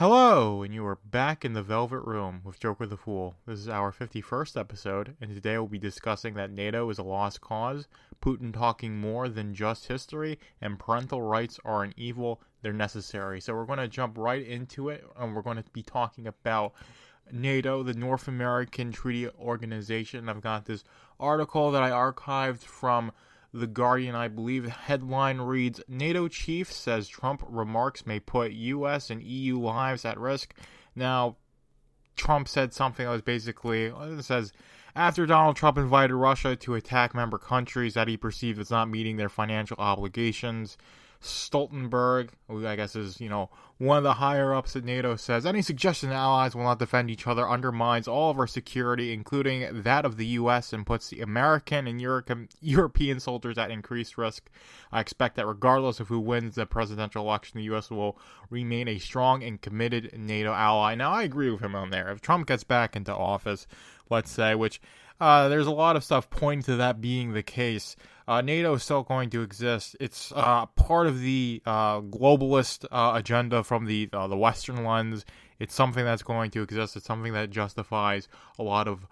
Hello, and you are back in the Velvet Room with Joker the Fool. This is our 51st episode, and today we'll be discussing that NATO is a lost cause, Putin talking more than just history, and parental rights are an evil, they're necessary. So we're going to jump right into it, and we're going to be talking about NATO, the North American Treaty Organization. I've got this article that I archived from the Guardian, I believe, headline reads NATO chief says Trump remarks may put U.S. and EU lives at risk. Now, Trump said something that was basically, it says, after Donald Trump invited Russia to attack member countries that he perceived as not meeting their financial obligations, Stoltenberg, who I guess is, you know, one of the higher ups at NATO, says any suggestion that allies will not defend each other undermines all of our security, including that of the U.S., and puts the American and Euro- European soldiers at increased risk. I expect that regardless of who wins the presidential election, the U.S. will remain a strong and committed NATO ally. Now, I agree with him on there. If Trump gets back into office, let's say, which uh, there's a lot of stuff pointing to that being the case. Uh, NATO is still going to exist. It's uh, part of the uh, globalist uh, agenda from the uh, the Western lens. It's something that's going to exist. It's something that justifies a lot of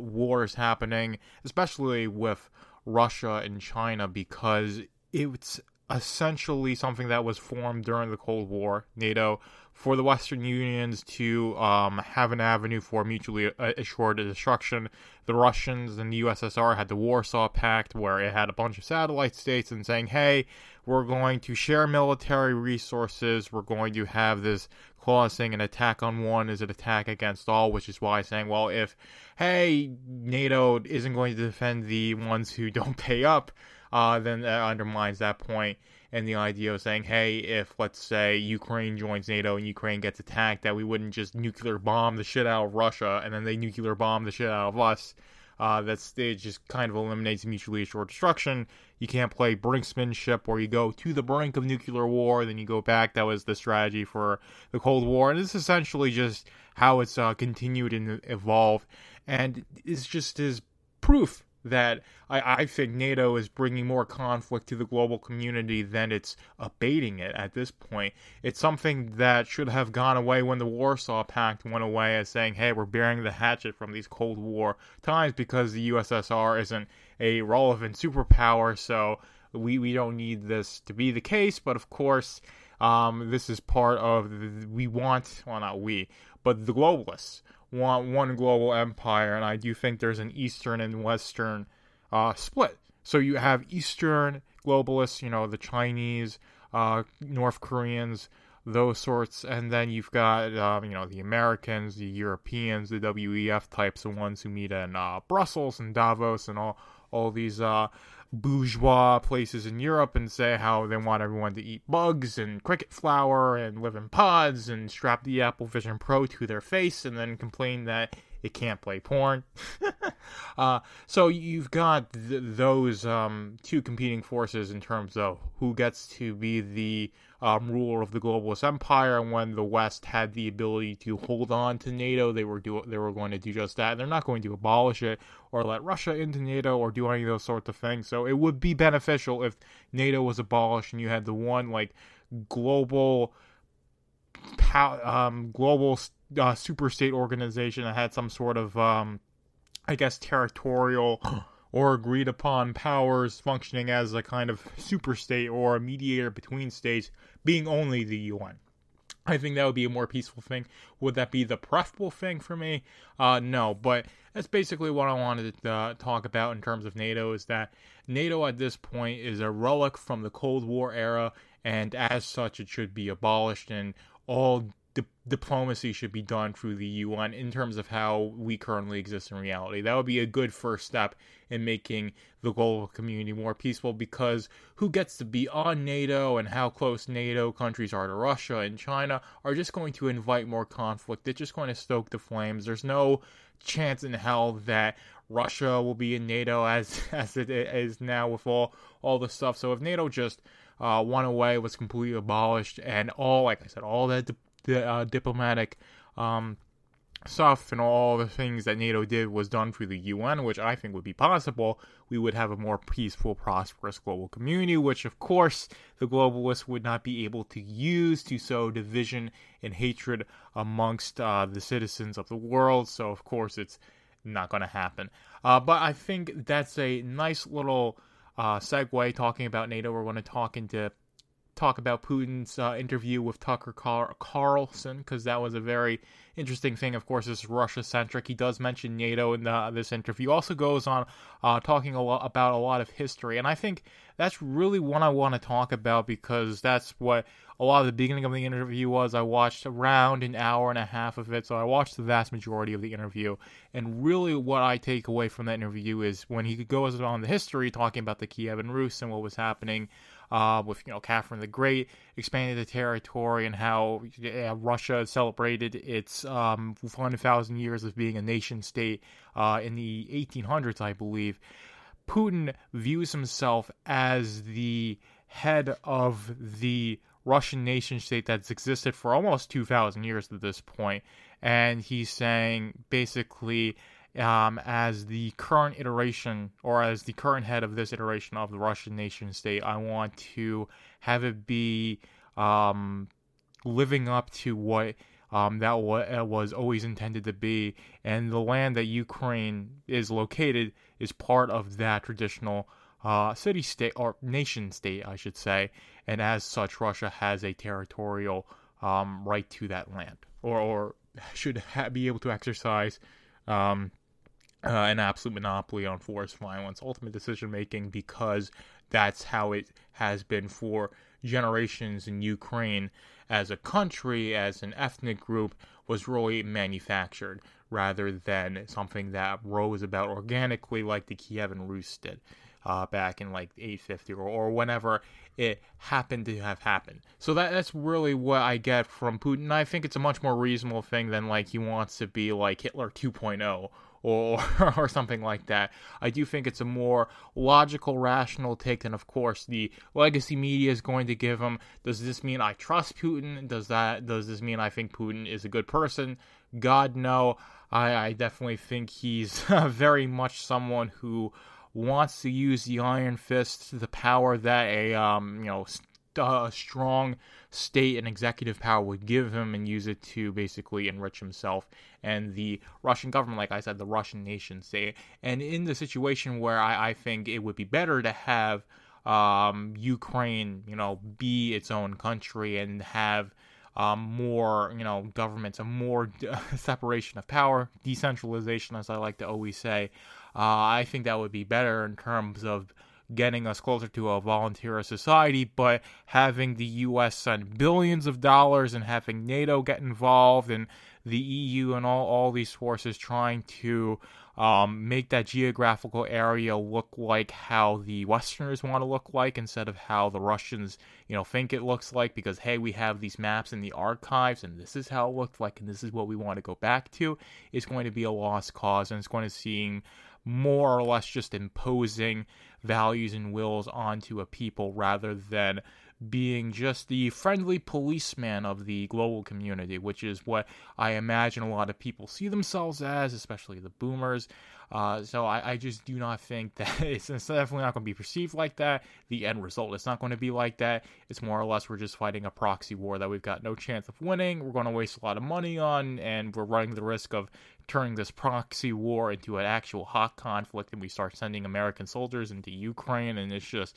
wars happening, especially with Russia and China, because it's essentially something that was formed during the Cold War. NATO for the Western Unions to um, have an avenue for mutually assured destruction. The Russians and the USSR had the Warsaw Pact, where it had a bunch of satellite states and saying, hey, we're going to share military resources. We're going to have this clause saying an attack on one is an attack against all, which is why saying, well, if, hey, NATO isn't going to defend the ones who don't pay up, uh, then that undermines that point and the idea of saying, hey, if let's say Ukraine joins NATO and Ukraine gets attacked, that we wouldn't just nuclear bomb the shit out of Russia and then they nuclear bomb the shit out of us. Uh, that's it just kind of eliminates mutually assured destruction. You can't play brinksmanship where you go to the brink of nuclear war, then you go back. That was the strategy for the Cold War, and it's essentially just how it's uh, continued and evolved, and it's just as proof that I, I think NATO is bringing more conflict to the global community than it's abating it at this point. It's something that should have gone away when the Warsaw Pact went away as saying, hey, we're bearing the hatchet from these Cold War times because the USSR isn't a relevant superpower, so we, we don't need this to be the case. But of course, um, this is part of the, we want, well, not we, but the globalists want one global empire, and I do think there's an Eastern and Western uh, split. So you have Eastern globalists, you know, the Chinese, uh, North Koreans, those sorts, and then you've got, um, you know, the Americans, the Europeans, the WEF types, the ones who meet in uh, Brussels and Davos and all all these uh, bourgeois places in Europe and say how they want everyone to eat bugs and cricket flour and live in pods and strap the Apple Vision Pro to their face and then complain that it can't play porn. uh, so you've got th- those um, two competing forces in terms of who gets to be the um, ruler of the globalist empire. And when the West had the ability to hold on to NATO, they were do they were going to do just that. They're not going to abolish it or let Russia into NATO or do any of those sorts of things. So it would be beneficial if NATO was abolished and you had the one like global. Um, global uh, super state organization that had some sort of, um, I guess, territorial or agreed upon powers functioning as a kind of super state or a mediator between states, being only the UN. I think that would be a more peaceful thing. Would that be the preferable thing for me? Uh, no, but that's basically what I wanted to uh, talk about in terms of NATO is that NATO at this point is a relic from the Cold War era, and as such, it should be abolished, and all di- diplomacy should be done through the UN in terms of how we currently exist in reality. That would be a good first step in making the global community more peaceful because who gets to be on NATO and how close NATO countries are to Russia and China are just going to invite more conflict. It's just going to stoke the flames. There's no chance in hell that Russia will be in NATO as as it is now with all all the stuff. So if NATO just uh, went away, was completely abolished, and all like I said, all that the uh, diplomatic um, stuff and all the things that NATO did was done through the UN, which I think would be possible, we would have a more peaceful, prosperous global community, which of course the globalists would not be able to use to sow division and hatred amongst uh, the citizens of the world. So of course it's not going to happen. Uh, but I think that's a nice little uh, segue talking about NATO. We're going to talk into talk about Putin's uh, interview with Tucker Car- Carlson because that was a very interesting thing. Of course, is Russia centric. He does mention NATO in the, this interview. Also goes on uh, talking a lot about a lot of history, and I think that's really what I want to talk about because that's what a lot of the beginning of the interview was. I watched around an hour and a half of it, so I watched the vast majority of the interview. And really, what I take away from that interview is when he goes on the history, talking about the Kievan Rus and what was happening uh, with you know Catherine the Great expanding the territory and how Russia celebrated its um, 1,000 years of being a nation state uh, in the 1800s, I believe. Putin views himself as the head of the Russian nation state that's existed for almost 2,000 years at this. And he's saying basically um, as the current iteration or as the current head of this iteration of the Russian nation state, I want to have it be um, living up to what um, that uh, was always intended to be. And the land that Ukraine is located is part of that traditional uh, city state or nation state, I should say. And as such, Russia has a territorial um, right to that land, or, or should ha- be able to exercise um, uh, an absolute monopoly on force violence, ultimate decision making, because that's how it has been for generations in Ukraine as a country, as an ethnic group, was really manufactured rather than something that rose about organically like the Kievan Rus did. Uh, back in like 850 or, or whenever it happened to have happened. So that that's really what I get from Putin. I think it's a much more reasonable thing than like he wants to be like Hitler 2.0 or or something like that. I do think it's a more logical, rational take than, of course, the legacy media is going to give him. Does this mean I trust Putin? Does that does this mean I think Putin is a good person? God no. I, I definitely think he's very much someone who wants to use the iron fist, the power that a um, you know uh, strong state and executive power would give him and use it to basically enrich himself and the Russian government, like I said, the Russian nation state. And in the situation where I, I think it would be better to have um, Ukraine, you know, be its own country and have um, more, you know, governments, a more separation of power, decentralization, as I like to always say. Uh, I think that would be better in terms of getting us closer to a volunteer society, but having the U.S. send billions of dollars and having NATO get involved and the EU and all, all these forces trying to um, make that geographical area look like how the Westerners want to look like instead of how the Russians, you know, think it looks like. Because hey, we have these maps in the archives, and this is how it looked like, and this is what we want to go back to. It's going to be a lost cause, and it's going to seem more or less just imposing values and wills onto a people rather than being just the friendly policeman of the global community, which is what I imagine a lot of people see themselves as, especially the boomers. Uh, so I, I, just do not think that it's, it's definitely not going to be perceived like that. The end result is not going to be like that. It's more or less we're just fighting a proxy war that we've got no chance of winning. We're going to waste a lot of money on, and we're running the risk of turning this proxy war into an actual hot conflict, and we start sending American soldiers into Ukraine, and it's just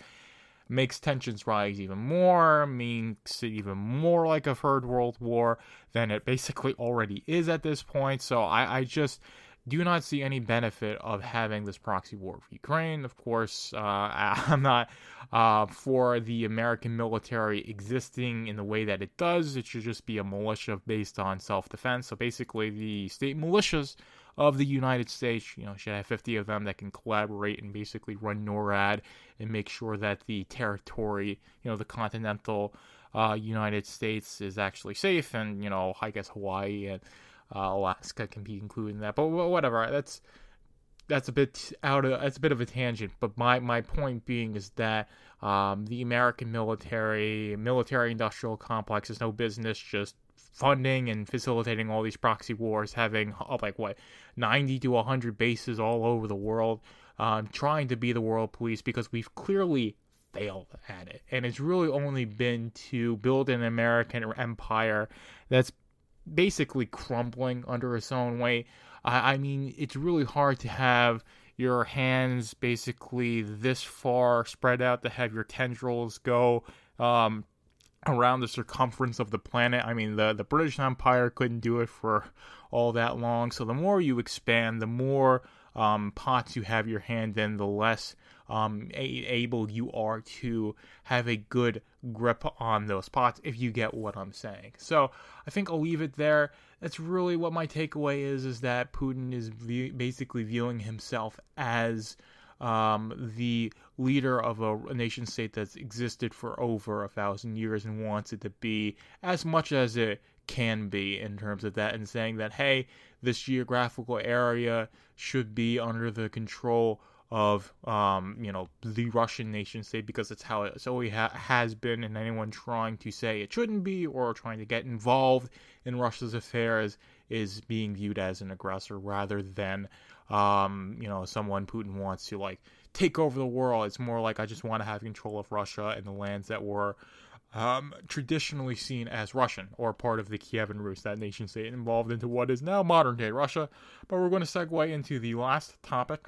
makes tensions rise even more, makes it even more like a third world war than it basically already is at this point. So I, I just do not see any benefit of having this proxy war with Ukraine. Of course, uh, I'm not uh, for the American military existing in the way that it does. It should just be a militia based on self defense. So basically, the state militias of the United States, you know, should have 50 of them that can collaborate and basically run NORAD and make sure that the territory, you know, the continental uh, United States is actually safe. And, you know, I guess Hawaii and uh, Alaska can be included in that. But whatever, that's that's a bit out of that's a bit of a tangent. But my my point being is that um, the American military military industrial complex is no business just funding and facilitating all these proxy wars, having uh, like what 90 to 100 bases all over the world, um, trying to be the world police because we've clearly failed at it. And it's really only been to build an American empire that's basically crumbling under its own weight. I, I mean, it's really hard to have your hands basically this far spread out to have your tendrils go um, around the circumference of the planet. I mean, the, the British Empire couldn't do it for all that long. So the more you expand, the more um, pots you have your hand in, the less um, a- able you are to have a good grip on those pots, if you get what I'm saying. So I think I'll leave it there. That's really what my takeaway is: is that Putin is basically viewing himself as um, the leader of a, a nation state that's existed for over a thousand years and wants it to be as much as it can be in terms of that, and saying that hey, this geographical area should be under the control of um, you know the Russian nation state because it's how it always ha- has been, and anyone trying to say it shouldn't be or trying to get involved in Russia's affairs is being viewed as an aggressor rather than um, you know someone Putin wants to like take over the world. It's more like I just want to have control of Russia and the lands that were um, traditionally seen as Russian or part of the Kievan Rus, that nation state involved into what is now modern day Russia. But we're going to segue into the last topic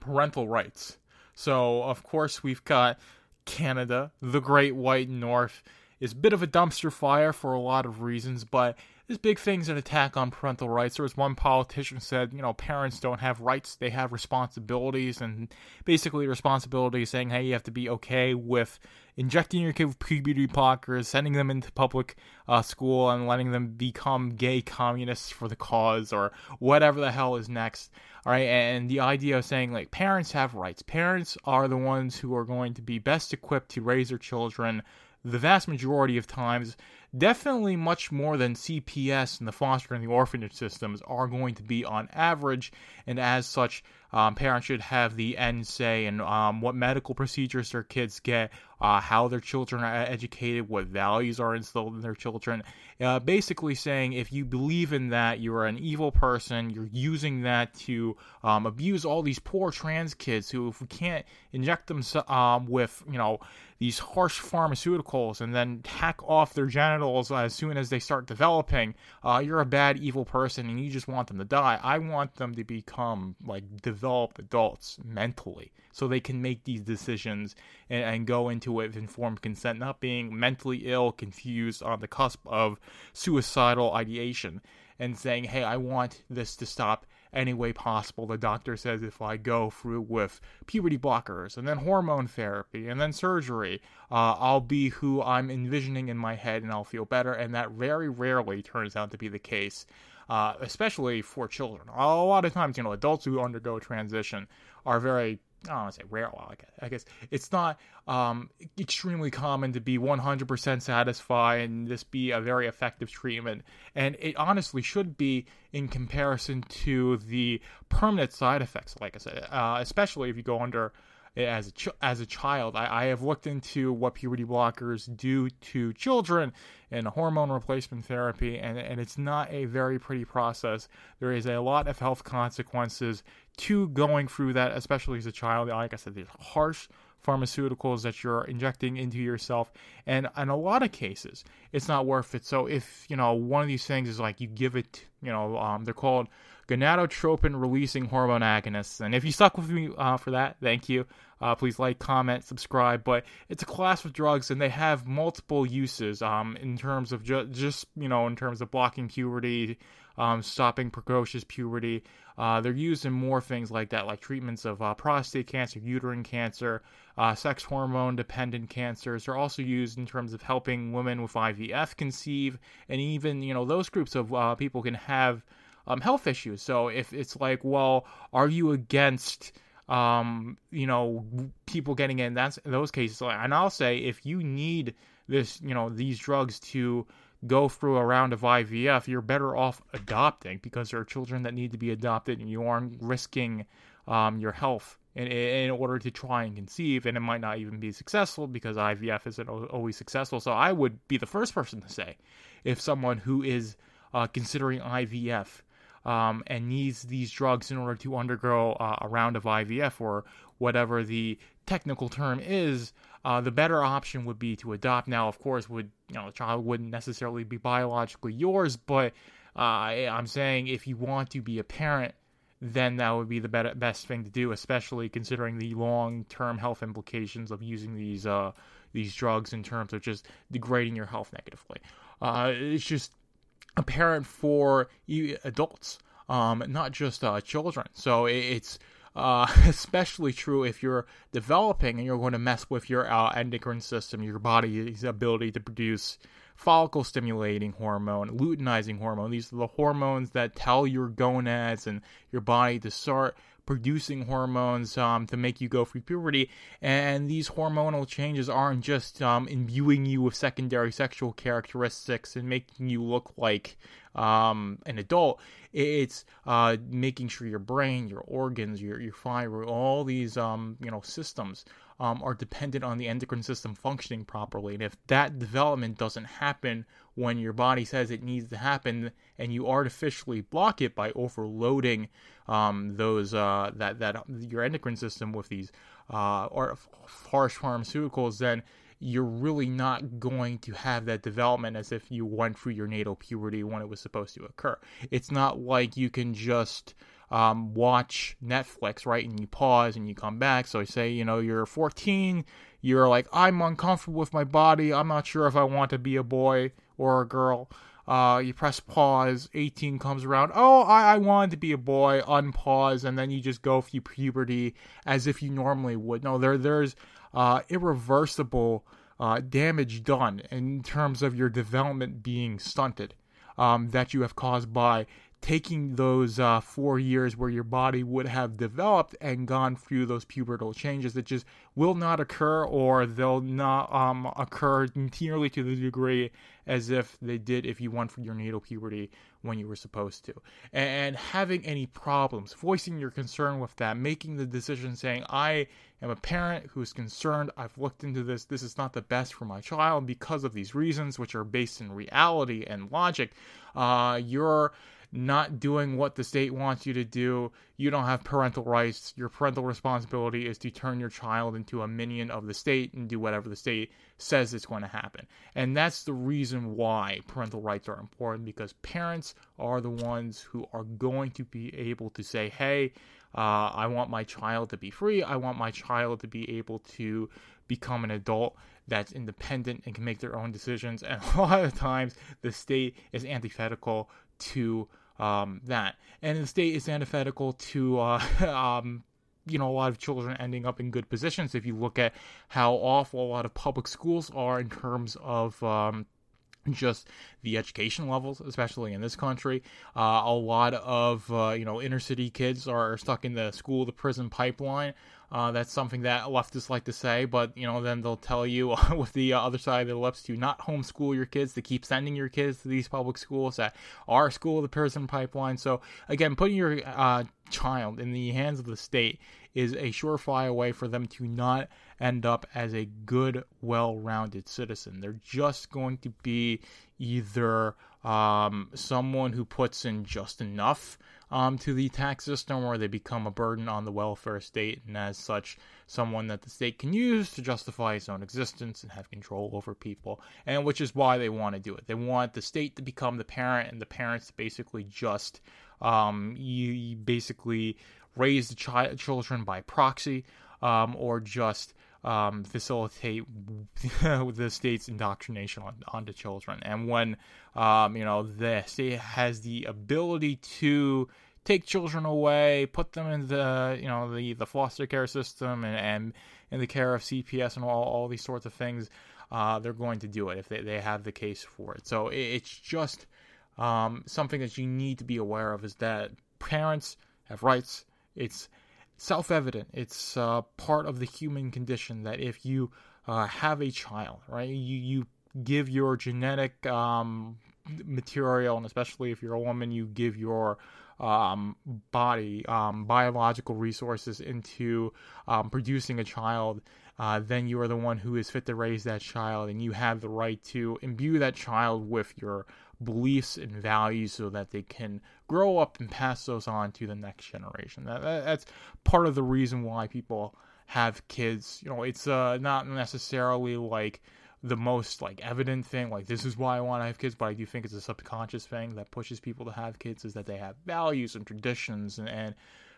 parental rights. So, of course, we've got Canada, the Great White North, is a bit of a dumpster fire for a lot of reasons, but this big thing's an attack on parental rights. There was one politician said, you know, parents don't have rights, they have responsibilities, and basically responsibility saying, hey, you have to be okay with injecting your kid with puberty blockers, sending them into public uh, school, and letting them become gay communists for the cause, or whatever the hell is next. All right, and the idea of saying like parents have rights. Parents are the ones who are going to be best equipped to raise their children the vast majority of times, definitely much more than CPS and the foster and the orphanage systems are going to be on average, and as such, um, parents should have the end say in um, what medical procedures their kids get, uh, how their children are educated, what values are instilled in their children. Uh, basically, saying if you believe in that, you're an evil person. You're using that to um, abuse all these poor trans kids who, if we can't inject them um, with, you know, these harsh pharmaceuticals and then hack off their genitals as soon as they start developing, uh, you're a bad, evil person and you just want them to die. I want them to become like developed adults mentally so they can make these decisions and, and go into it with informed consent, not being mentally ill, confused, on the cusp of suicidal ideation and saying, hey, I want this to stop any way possible. The doctor says if I go through with puberty blockers and then hormone therapy and then surgery, uh, I'll be who I'm envisioning in my head and I'll feel better. And that very rarely turns out to be the case. Uh, especially for children. A lot of times, you know, adults who undergo transition are very I don't want to say rare. Well, I guess it's not um, extremely common to be 100% satisfied and this be a very effective treatment. And it honestly should be in comparison to the permanent side effects, like I said, uh, especially if you go under as a ch- as a child. I, I have looked into what puberty blockers do to children and hormone replacement therapy, and, and it's not a very pretty process. There is a lot of health consequences to going through that, especially as a child. Like I said, there's harsh pharmaceuticals that you're injecting into yourself and in a lot of cases it's not worth it so if you know one of these things is like you give it you know um, they're called gonadotropin releasing hormone agonists. And if you stuck with me uh, for that, thank you. Uh, please like, comment, subscribe. But it's a class of drugs, and they have multiple uses um, in terms of ju- just you know in terms of blocking puberty, um, stopping precocious puberty. Uh, they're used in more things like that, like treatments of uh, prostate cancer, uterine cancer, uh, sex hormone dependent cancers. They're also used in terms of helping women with IVF conceive, and even you know those groups of uh, people can have um, health issues. So if it's like, well, are you against um, you know, people getting in that's those cases. And I'll say if you need this, you know, these drugs to go through a round of IVF, you're better off adopting because there are children that need to be adopted, and you aren't risking um, your health in, in order to try and conceive, and it might not even be successful because IVF isn't always successful. So I would be the first person to say, if someone who is uh, considering IVF um, and needs these drugs in order to undergo uh, a round of IVF or whatever the technical term is, uh, the better option would be to adopt. Now, of course, would you know the child wouldn't necessarily be biologically yours, but uh, I'm saying if you want to be a parent, then that would be the better, best thing to do, especially considering the long-term health implications of using these uh, these drugs in terms of just degrading your health negatively. Uh, it's just apparent for adults, um, not just uh, children. So it's uh, especially true if you're developing and you're going to mess with your uh, endocrine system, your body's ability to produce follicle stimulating hormone, luteinizing hormone. These are the hormones that tell your gonads and your body to start producing hormones um, to make you go through puberty. And these hormonal changes aren't just um, imbuing you with secondary sexual characteristics and making you look like um, an adult. It's uh, making sure your brain, your organs, your your fiber, all these um, you know systems um, are dependent on the endocrine system functioning properly. And if that development doesn't happen when your body says it needs to happen, and you artificially block it by overloading um, those uh, that that your endocrine system with these uh, or harsh pharmaceuticals, then you're really not going to have that development as if you went through your natal puberty when it was supposed to occur. It's not like you can just um, watch Netflix, right? And you pause and you come back. So I say, you know, you're 14, you're like, I'm uncomfortable with my body. I'm not sure if I want to be a boy or a girl. Uh, you press pause, 18 comes around. Oh, I, I wanted to be a boy. Unpause, and then you just go through puberty as if you normally would. No, there there's uh, irreversible uh, damage done in terms of your development being stunted um, that you have caused by taking those uh, four years where your body would have developed and gone through those pubertal changes that just will not occur or they'll not um, occur nearly to the degree as if they did if you went through your natal puberty when you were supposed to. And having any problems, voicing your concern with that, making the decision saying, I am a parent who's concerned, I've looked into this, this is not the best for my child because of these reasons, which are based in reality and logic. Uh, you're not doing what the state wants you to do. You don't have parental rights. Your parental responsibility is to turn your child into a minion of the state and do whatever the state says it's going to happen. And that's the reason why parental rights are important because parents are the ones who are going to be able to say, hey, uh, I want my child to be free. I want my child to be able to become an adult that's independent and can make their own decisions. And a lot of times, the state is antithetical to um, that. And the state is antithetical to, uh, um, you know, a lot of children ending up in good positions. If you look at how awful a lot of public schools are in terms of um, just the education levels, especially in this country. Uh, a lot of uh, you know inner city kids are stuck in the school to prison pipeline. Uh, that's something that leftists like to say, but you know then they'll tell you with the other side of their lips to not homeschool your kids, to keep sending your kids to these public schools that are school of the prison pipeline. So again, putting your uh, child in the hands of the state is a surefire way for them to not end up as a good, well rounded citizen. They're just going to be either um, someone who puts in just enough um, to the tax system or they become a burden on the welfare state, and as such, someone that the state can use to justify its own existence and have control over people, and which is why they want to do it. They want the state to become the parent, and the parents basically just um, you, you basically raise the chi- children by proxy, um, or just um, facilitate the state's indoctrination on, onto children. And when um, you know the state has the ability to take children away, put them in the you know the, the foster care system and, and in the care of CPS and all, all these sorts of things, uh, they're going to do it if they, they have the case for it. So it, it's just um, something that you need to be aware of is that parents have rights. It's self evident. It's uh, part of the human condition that if you uh, have a child, right, you, you give your genetic um, material, and especially if you're a woman, you give your um, body um, biological resources into um, producing a child uh, then you are the one who is fit to raise that child, and you have the right to imbue that child with your beliefs and values so that they can grow up and pass those on to the next generation. That, that, that's part of the reason why people have kids. You know, it's uh, not necessarily like the most like evident thing like this is why i want to have kids but i do think it's a subconscious thing that pushes people to have kids is that they have values and traditions and, and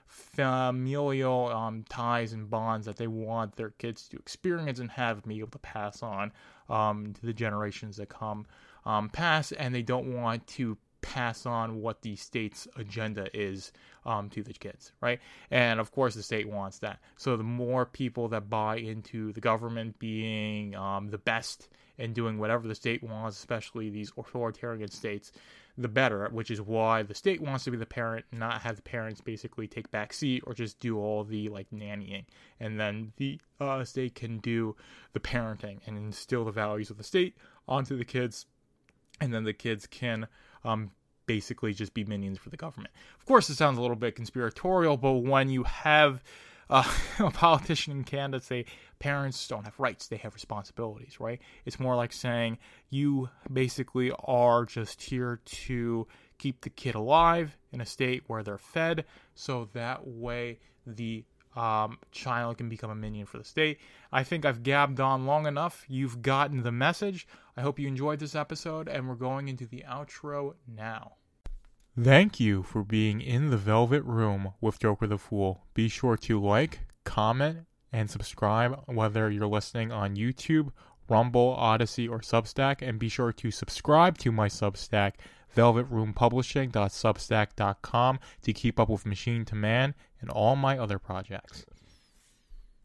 familial um, ties and bonds that they want their kids to experience and have be able to pass on um, to the generations that come um, past and they don't want to pass on what the state's agenda is um, to the kids, right? And of course, the state wants that. So the more people that buy into the government being um, the best and doing whatever the state wants, especially these authoritarian states, the better. Which is why the state wants to be the parent, not have the parents basically take back seat or just do all the like nannying, and then the uh, state can do the parenting and instill the values of the state onto the kids, and then the kids can um, basically just be minions for the government. Of course, it sounds a little bit conspiratorial, but when you have uh, a politician in Canada say parents don't have rights, they have responsibilities, right? It's more like saying you basically are just here to keep the kid alive in a state where they're fed, so that way the um, child can become a minion for the state. I think I've gabbed on long enough. You've gotten the message. I hope you enjoyed this episode, and we're going into the outro now. Thank you for being in the Velvet Room with Joker the Fool. Be sure to like, comment, and subscribe whether you're listening on YouTube, Rumble, Odysee, or Substack. And be sure to subscribe to my Substack, velvetroompublishing.substack.com, to keep up with Machine to Man and all my other projects.